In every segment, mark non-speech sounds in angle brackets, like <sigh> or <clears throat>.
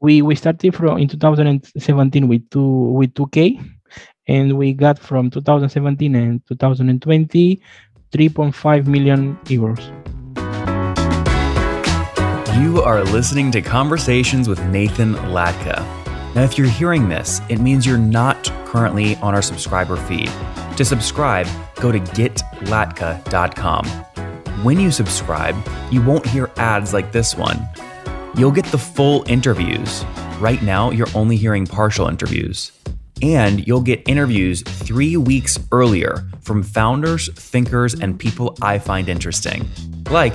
we we started from in 2017 with two with 2k and we got from 2017 and 2020 3.5 million euros you are listening to conversations with nathan latka. Now if you're hearing this it means you're not currently on our subscriber feed. To subscribe go to getlatka.com when you subscribe you won't hear ads like this one You'll get the full interviews. Right now, you're only hearing partial interviews. And you'll get interviews three weeks earlier from founders, thinkers, and people I find interesting. Like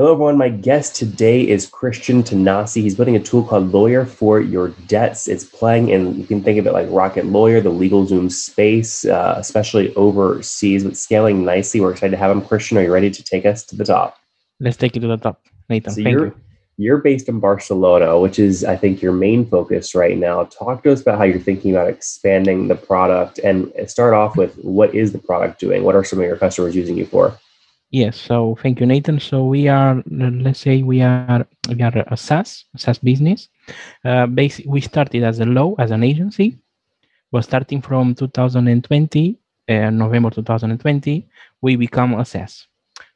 Hello, everyone. My guest today is Christian Tanasi. He's building a tool called Lawyer for Your Debts. It's playing in, you can think of it like Rocket Lawyer, the LegalZoom space, uh, especially overseas, but scaling nicely. We're excited to have him. Christian, are you ready to take us to the top? Let's take it to the top. Nathan, so thank you're, you. You're based in Barcelona, which is, I think, your main focus right now. Talk to us about how you're thinking about expanding the product and start off with what is the product doing? What are some of your customers using you for? Yes, so thank you, Nathan. So we are, let's say, we are we are a SaaS, SaaS business. Uh, basically, we started as a law as an agency. But starting from 2020, uh, November 2020, we become a SaaS.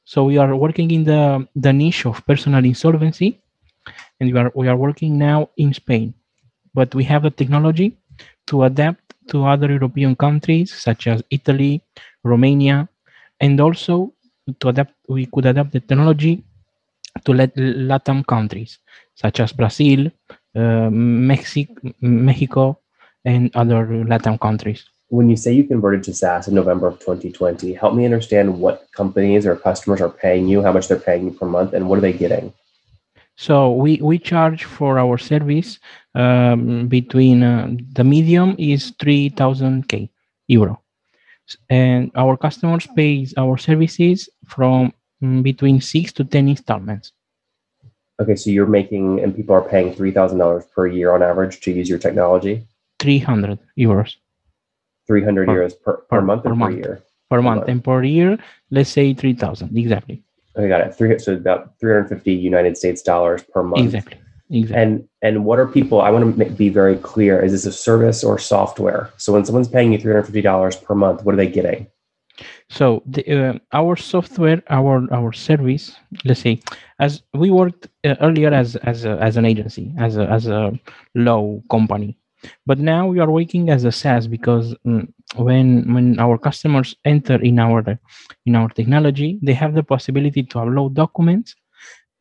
So we are working in the the niche of personal insolvency, and we are we are working now in Spain. But we have the technology to adapt to other European countries such as Italy, Romania, and also to adapt we could adapt the technology to let latam countries such as brazil uh, mexico mexico and other latam countries when you say you converted to SaaS in November of 2020, help me understand what companies or customers are paying you, how much they're paying you per month, and what are they getting? So we, we charge for our service um, between uh, the medium is 3000k euro and our customers pay our services from mm, between six to 10 installments. Okay, so you're making, and people are paying $3,000 per year on average to use your technology? 300 euros. 300 euros per, per, per month per or month. per year? Per, month. month. And per year, let's say 3,000, exactly. Okay, got it. Three, so about 350 United States dollars per month. Exactly. Exactly. And and what are people? I want to be very clear. Is this a service or software? So when someone's paying you three hundred fifty dollars per month, what are they getting? So the, uh, our software, our our service, let's say, as we worked uh, earlier as as a, as an agency, as a as a law company, but now we are working as a SaaS because mm, when when our customers enter in our in our technology, they have the possibility to upload documents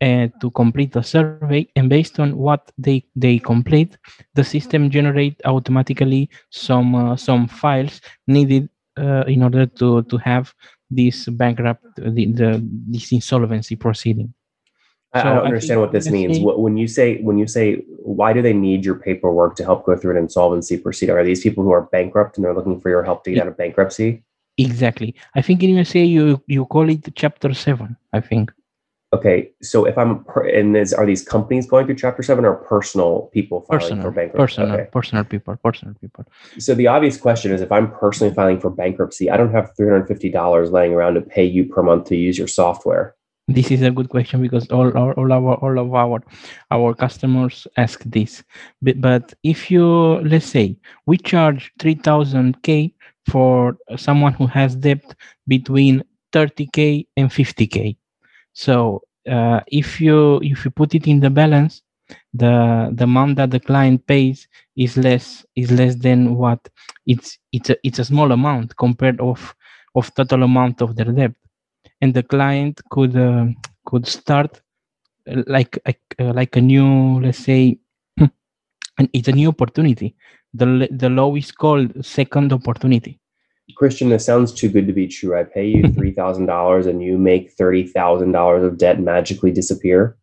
uh, to complete the survey and based on what they they complete the system generate automatically some uh, some files needed uh, in order to to have this bankrupt the, the this insolvency proceeding I don't understand what this means. When you say when you say why do they need your paperwork to help go through an insolvency proceeding? Are these people who are bankrupt and they're looking for your help to get out of bankruptcy? Exactly. I think in USA you you call it chapter seven. I think okay so if i'm and is are these companies going through chapter 7 or personal people filing personal, for bankruptcy? Personal. Okay. personal people personal people. So the obvious question is if i'm personally filing for bankruptcy i don't have $350 laying around to pay you per month to use your software. This is a good question because all, all, all our all of our our customers ask this. But, but if you let's say we charge 3000k for someone who has debt between 30k and 50k so uh, if you if you put it in the balance, the the amount that the client pays is less is less than what it's it's a it's a small amount compared of of total amount of their debt. and the client could uh, could start uh, like like, uh, like a new let's say and <clears throat> it's a new opportunity the the law is called second opportunity Christian, this sounds too good to be true. I pay you <laughs> three thousand dollars and you make thirty thousand dollars of debt magically disappear.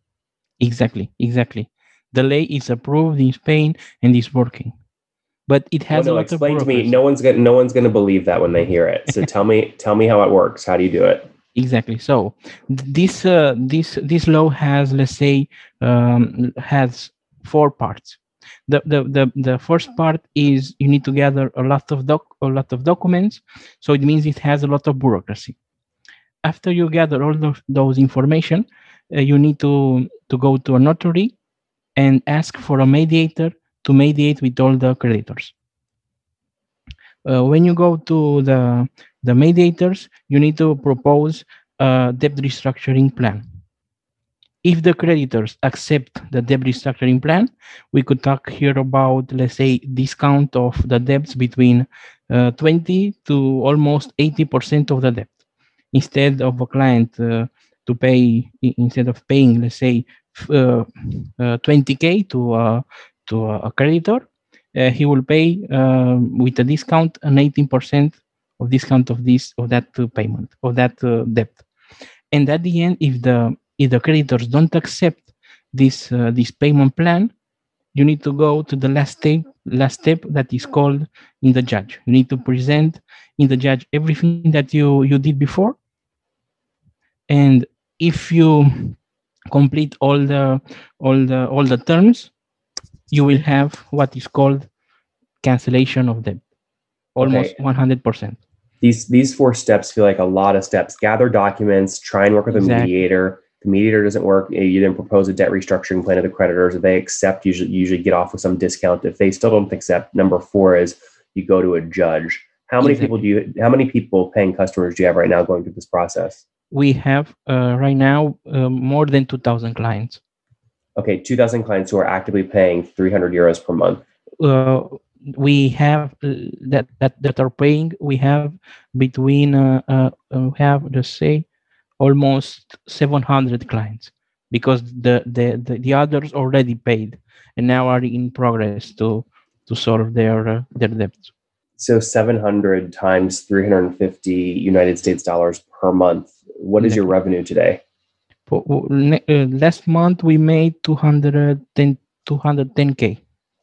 exactly exactly the lay is approved in spain and is working but it has Well, a no, lot of explain to me. No one's gonna no one's gonna believe that when they hear it. So <laughs> tell me tell me how it works. How do you do it? exactly so this uh, this this law has let's say um, has four parts the, the the the first part is you need to gather a lot of doc a lot of documents. So it means it has a lot of bureaucracy. After you gather all of those information uh, you need to to go to a notary and ask for a mediator to mediate with all the creditors. Uh, when you go to the the mediators, you need to propose a debt restructuring plan. If the creditors accept the debt restructuring plan, we could talk here about, let's say, discount of the debts between uh, 20 to almost 80% of the debt. Instead of a client uh, to pay, instead of paying, let's say, uh, uh, 20K to, uh, to a a creditor, uh, he will pay uh, with a discount an 18% of discount of this of that uh, payment of that debt and at the end if the if the creditors don't accept this uh, this payment plan you need to go to the last step last step that is called in the judge you need to present in the judge everything that you you did before and if you complete all the all the all the terms you will have what is called cancellation of debt almost 100% These these four steps feel like a lot of steps. Gather documents, try and work with a Exactly. mediator. The mediator doesn't work. You then propose a debt restructuring plan to the creditors. If they accept, usually usually get off with some discount. If they still don't accept, number four is you go to a judge. How many people do you how many people paying customers do you have right now going through this process? we have uh, right now uh, more than 2000 clients Okay, 2,000 clients who are actively paying 300 euros per month. uh, we have uh, that, that that are paying we have between uh, uh, we have let's say almost 700 clients because the, the the the others already paid and now are in progress to to solve their uh, their debts So 700 times 350 United States dollars per month. What is your revenue today? For- for ne- uh, last month we made 210 210k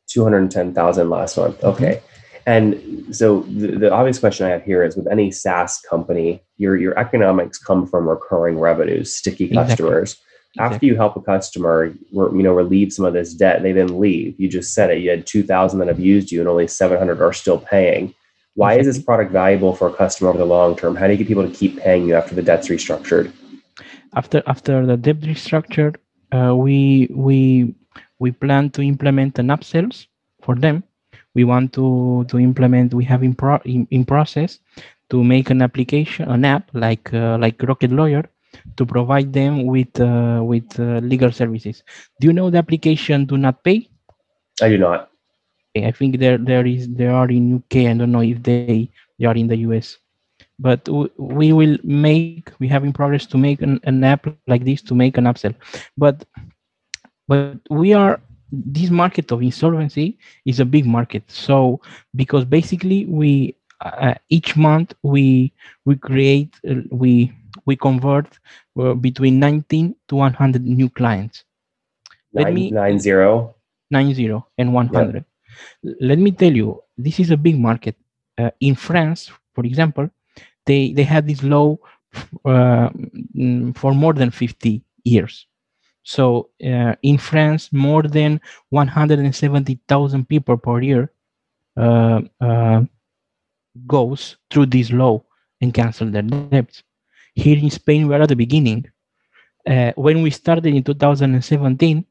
210,000 last month. Okay. And so the, the obvious question I have here is with any SaaS company, your your economics come from recurring revenues, sticky Exactly. customers. After you help a customer, you know, relieve some of this debt, they then leave. You just said it. You had 2,000 that have used you, and only 700 are still paying. Why is this product valuable for a customer over the long term? How do you get people to keep paying you after the debt's restructured? after after the debt restructured, uh, we we we plan to implement an upsells for them. We want to to implement. We have in pro, in, in process to make an application, an app like uh, like Rocket Lawyer, to provide them with uh, with uh, legal services. Do you know the application Do Not Pay? I do not. I think there there is there are in UK. I don't know if they they are in the US, but w- we will make we have in progress to make an, an app like this to make an upsell. But but we are this market of insolvency is a big market. So because basically we uh, each month we we create uh, we we convert uh, between 19 to 100 new clients. Let Nine, me- nine zero. 90 and 100 let me tell you this is a big market. Uh, in france for example they they had this law uh, mm, for more than 50 years so uh, in france more than 170000 people per year uh, uh, goes through this law and cancel their debts here in spain we're at the beginning uh, when we started in 2017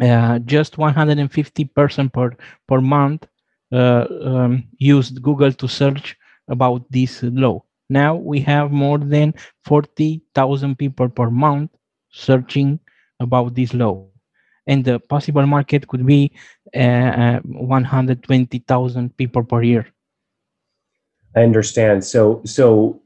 uh, just 150 person per per month uh, um, used Google to search about this law. Now we have more than 40,000 people per month searching about this law, and the possible market could be uh, uh, 120,000 people per year. I understand. So, so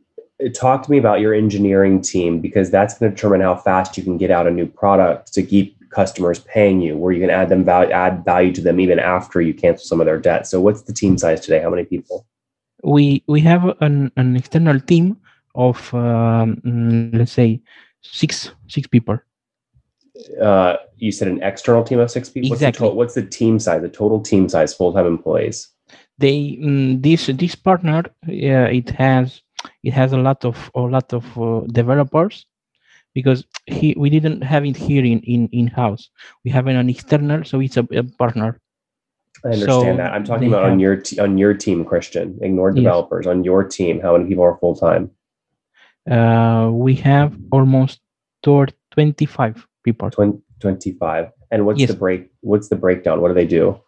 uh, talk to me about your engineering team because that's going to determine how fast you can get out a new product to keep customers paying you, where you can add them value, add value to them even after you cancel some of their debt. So, what's the team size today? How many people? We we have an, an external team of um, let's say six six people. Uh, you said an external team of six people. Exactly. What's the, to- what's the team size? The total team size, full time employees. They mm, this this partner uh, it has it has a lot of a lot of uh, developers because he we didn't have it here in in in house. We have an external, so it's a, a partner. I understand So that. I'm talking about on your t- on your team, Christian. Ignore Yes. developers. On your team, how many people are full time? Uh, we have almost toward 25 people. 20, 25. And what's Yes. the break? What's the breakdown? What do they do?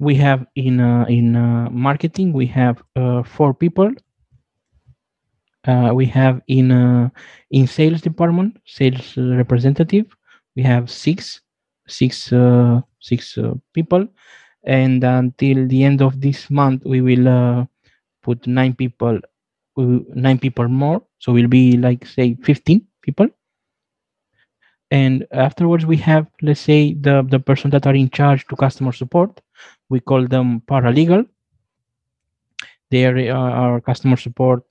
we have in uh, in uh, marketing we have uh, four people uh, we have in uh, in sales department sales representative we have six six uh, six uh, people and until the end of this month we will uh, put nine people nine people more so we'll be like say 15 people and afterwards we have let's say the the person that are in charge to customer support we call them paralegal they are uh, our customer support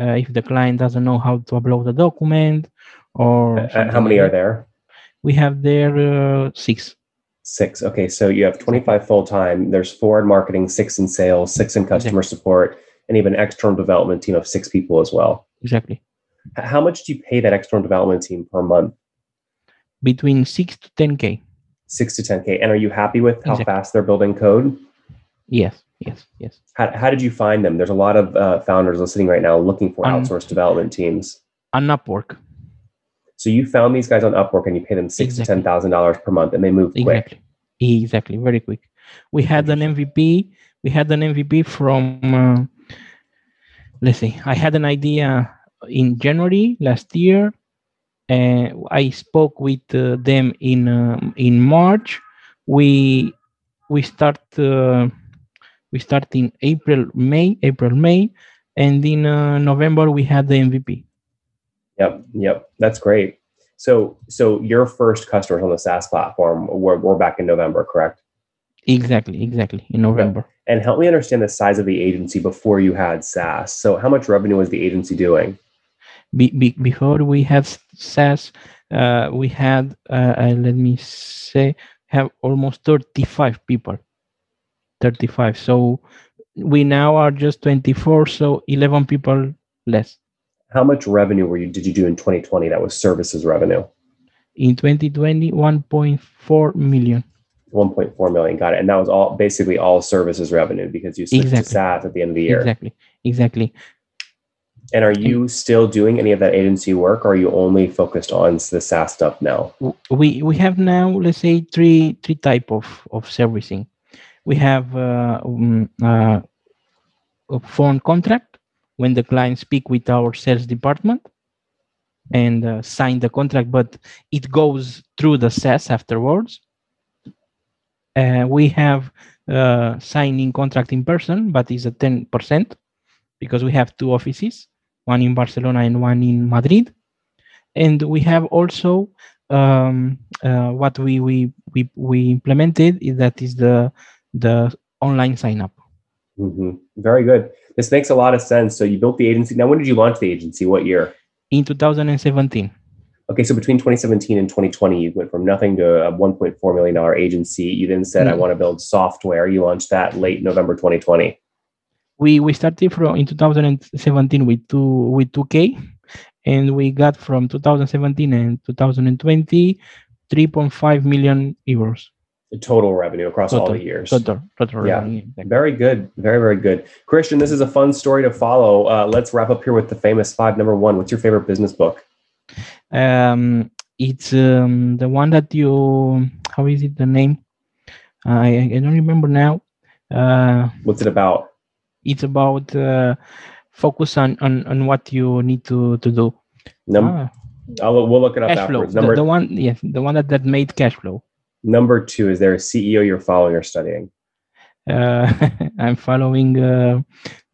uh, if the client doesn't know how to upload a document or Uh, how many are there? we have there uh, six Six. Okay, so you have 25 full time. There's four in marketing, six in sales, six in customer support, and even external development team of six people as well. exactly How much do you pay that external development team per month? Between 6 to 10k Six to 10k. And are you happy with how Exactly. fast they're building code? yes yes yes How, how did you find them? There's a lot of uh, founders listening right now looking for outsourced development teams. on upwork So you found these guys on Upwork and you pay them six Exactly. to ten thousand dollars per month, and they move quick. exactly exactly very quick we had an mvp we had an mvp from uh, let's see i had an idea in january last year i spoke with uh, them in um, in march we we start uh, we start in april may april may and in uh, november we had the mvp Yep, yep, that's great. So, so your first customers on the SaaS platform were, were back in November, correct? exactly exactly in november And help me understand the size of the agency before you had SaaS. So, how much revenue was the agency doing? Be, be, before we had SaaS, uh, we had uh, uh, let me say have almost 35 people 35 so we now are just 24 so 11 people less How much revenue were you did you do in 2020 that was services revenue? in 2020 1.4 million 1.4 million. Got it. And that was all basically all services revenue because you switched to Exactly. SaaS at the end of the year. exactly exactly And are you still doing any of that agency work or are you only focused on the SaaS stuff now? we we have now let's say three three type of of servicing. We have uh, um, uh, a phone contract when the client speak with our sales department and uh, sign the contract but it goes through the SaaS afterwards. Uh, we have uh, signing contract in person but it's a 10% because we have two offices one in barcelona and one in madrid and we have also um, uh, what we, we we we implemented is that is the the online sign up hmm Very good. This makes a lot of sense. So you built the agency. Now, when did you launch the agency? What year? in 2017 Okay, so between 2017 and 2020, you went from nothing to a 1.4 million dollar agency. You then said, "I Mhm. want to build software." You launched that late November 2020. We we started from in 2017 with two with 2k and we got from 2017 and 2020 3.5 million euros The total revenue across all the years. total total Yeah. revenue. Very good. Very very good. Christian, this is a fun story to follow. Uh, let's wrap up here with the famous five. Number one, what's your favorite business book? um it's um the one that you how is it the name i i don't remember now uh What's it about? It's about uh, focus on, on on what you need to to do Num- Ah, I'll, we'll look it up cash flow afterwards. the, Number the one yes the one that, that made cash flow number two is there a CEO you're following or studying? uh <laughs> i'm following uh,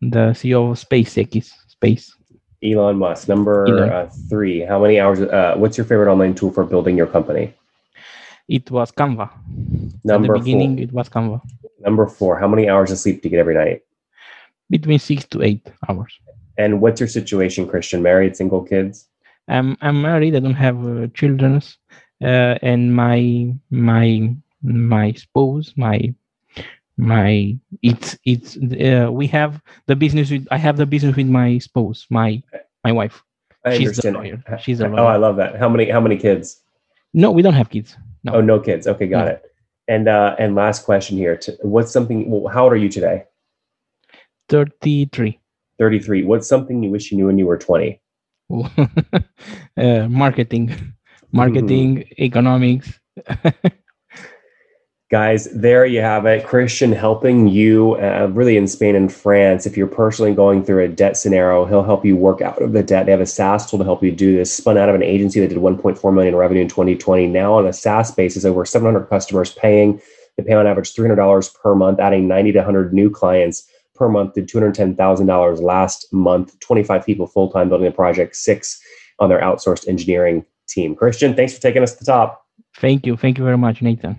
the ceo of spacex space Elon Musk. Number Elon. Uh, three. How many hours? Uh, what's your favorite online tool for building your company? It was Canva. Number At the beginning, four. it was Canva. Number four. How many hours of sleep do you get every night? Between six to eight hours. And what's your situation, Christian? Married, single, kids? I'm I'm married. I don't have uh, children, uh, and my my my spouse, my my it's it's uh, we have the business with I have the business with my spouse, my my wife. I She's the lawyer. She's a Oh, I love that. How many? How many kids? No, we don't have kids. No. Oh, no kids. Okay, got No. it. And uh, and last question here. What's something? Well, how old are you today? Thirty three. Thirty three. What's something you wish you knew when you were twenty? <laughs> uh, marketing, marketing, economics. <laughs> Guys, there you have it. Christian helping you uh, really in Spain and France. If you're personally going through a debt scenario, he'll help you work out of the debt. They have a SaaS tool to help you do this. Spun out of an agency that did 1.4 million in revenue in 2020. Now on a SaaS basis, over 700 customers paying. They pay on average $300 per month, adding 90 to 100 new clients per month. Did $210,000 last month. 25 people full time building the project. Six on their outsourced engineering team. Christian, thanks for taking us to the top. Thank you. Thank you very much, Nathan.